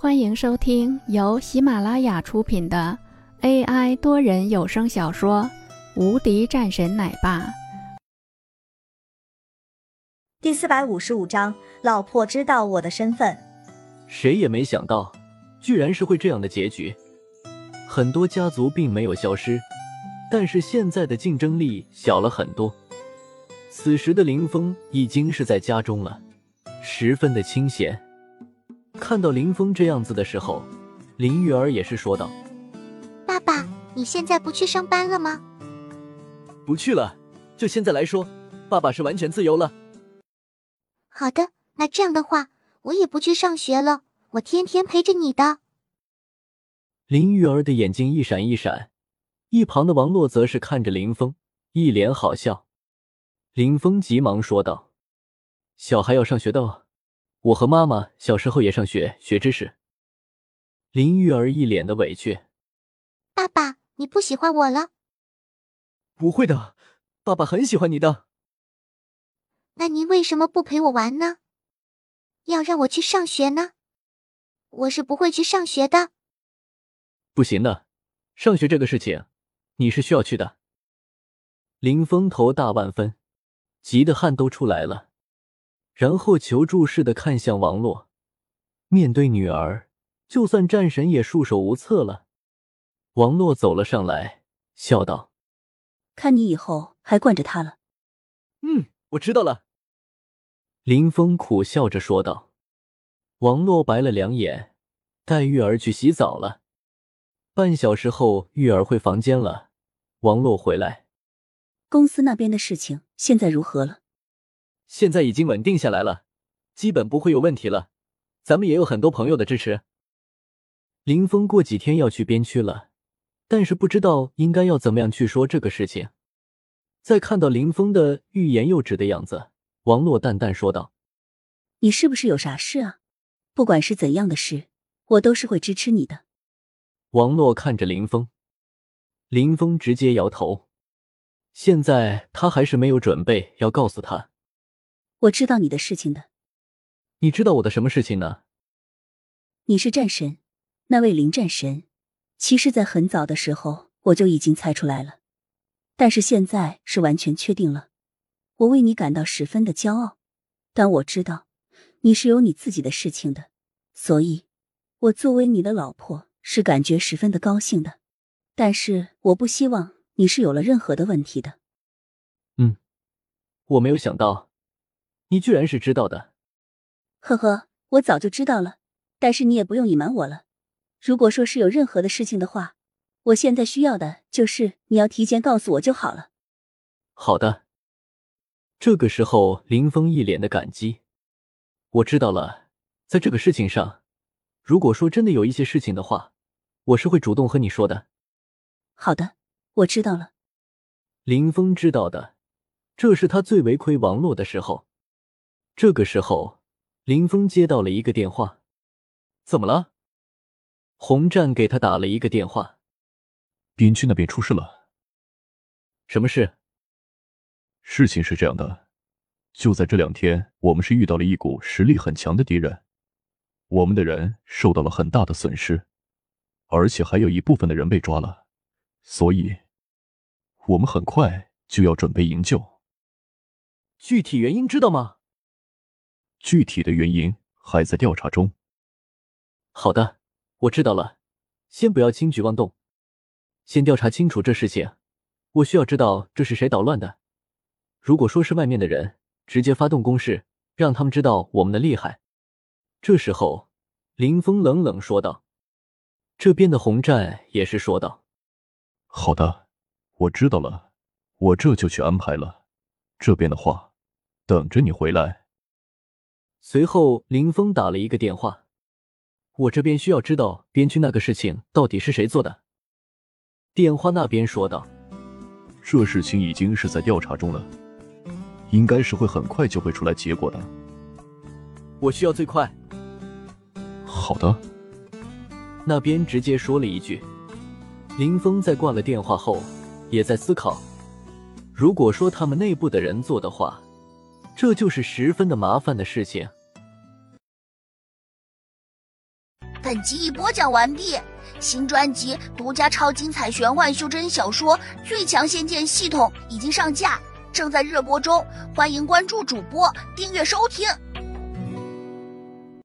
欢迎收听由喜马拉雅出品的 AI 多人有声小说《无敌战神奶爸》第四百五十五章：老婆知道我的身份。谁也没想到，居然是会这样的结局。很多家族并没有消失，但是现在的竞争力小了很多。此时的林峰已经是在家中了，十分的清闲。看到林峰这样子的时候，林玉儿也是说道：“爸爸，你现在不去上班了吗？”“不去了，就现在来说，爸爸是完全自由了。”“好的，那这样的话，我也不去上学了，我天天陪着你的。”林玉儿的眼睛一闪一闪，一旁的王洛则是看着林峰，一脸好笑。林峰急忙说道：“小孩要上学的哦。”我和妈妈小时候也上学学知识。林玉儿一脸的委屈：“爸爸，你不喜欢我了？”“不会的，爸爸很喜欢你的。”“那您为什么不陪我玩呢？要让我去上学呢？我是不会去上学的。”“不行的，上学这个事情，你是需要去的。”林峰头大万分，急得汗都出来了。然后求助似的看向王洛，面对女儿，就算战神也束手无策了。王洛走了上来，笑道：“看你以后还惯着他了。”“嗯，我知道了。”林峰苦笑着说道。王洛白了两眼，带玉儿去洗澡了。半小时后，玉儿回房间了。王洛回来，公司那边的事情现在如何了？现在已经稳定下来了，基本不会有问题了。咱们也有很多朋友的支持。林峰过几天要去边区了，但是不知道应该要怎么样去说这个事情。在看到林峰的欲言又止的样子，王洛淡淡说道：“你是不是有啥事啊？不管是怎样的事，我都是会支持你的。”王洛看着林峰，林峰直接摇头。现在他还是没有准备要告诉他。我知道你的事情的，你知道我的什么事情呢？你是战神，那位林战神。其实，在很早的时候我就已经猜出来了，但是现在是完全确定了。我为你感到十分的骄傲，但我知道你是有你自己的事情的，所以，我作为你的老婆是感觉十分的高兴的。但是，我不希望你是有了任何的问题的。嗯，我没有想到。你居然是知道的，呵呵，我早就知道了。但是你也不用隐瞒我了。如果说是有任何的事情的话，我现在需要的就是你要提前告诉我就好了。好的。这个时候，林峰一脸的感激。我知道了，在这个事情上，如果说真的有一些事情的话，我是会主动和你说的。好的，我知道了。林峰知道的，这是他最为亏王洛的时候。这个时候，林峰接到了一个电话，怎么了？洪战给他打了一个电话，边区那边出事了。什么事？事情是这样的，就在这两天，我们是遇到了一股实力很强的敌人，我们的人受到了很大的损失，而且还有一部分的人被抓了，所以，我们很快就要准备营救。具体原因知道吗？具体的原因还在调查中。好的，我知道了。先不要轻举妄动，先调查清楚这事情。我需要知道这是谁捣乱的。如果说是外面的人，直接发动攻势，让他们知道我们的厉害。这时候，林峰冷冷说道。这边的红战也是说道：“好的，我知道了，我这就去安排了。这边的话，等着你回来。”随后，林峰打了一个电话：“我这边需要知道边区那个事情到底是谁做的。”电话那边说道：“这事情已经是在调查中了，应该是会很快就会出来结果的。我需要最快。”好的。那边直接说了一句。林峰在挂了电话后，也在思考：如果说他们内部的人做的话。这就是十分的麻烦的事情。本集已播讲完毕。新专辑独家超精彩玄幻修真小说《最强仙剑系统》已经上架，正在热播中，欢迎关注主播，订阅收听。